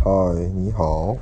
嗨你好。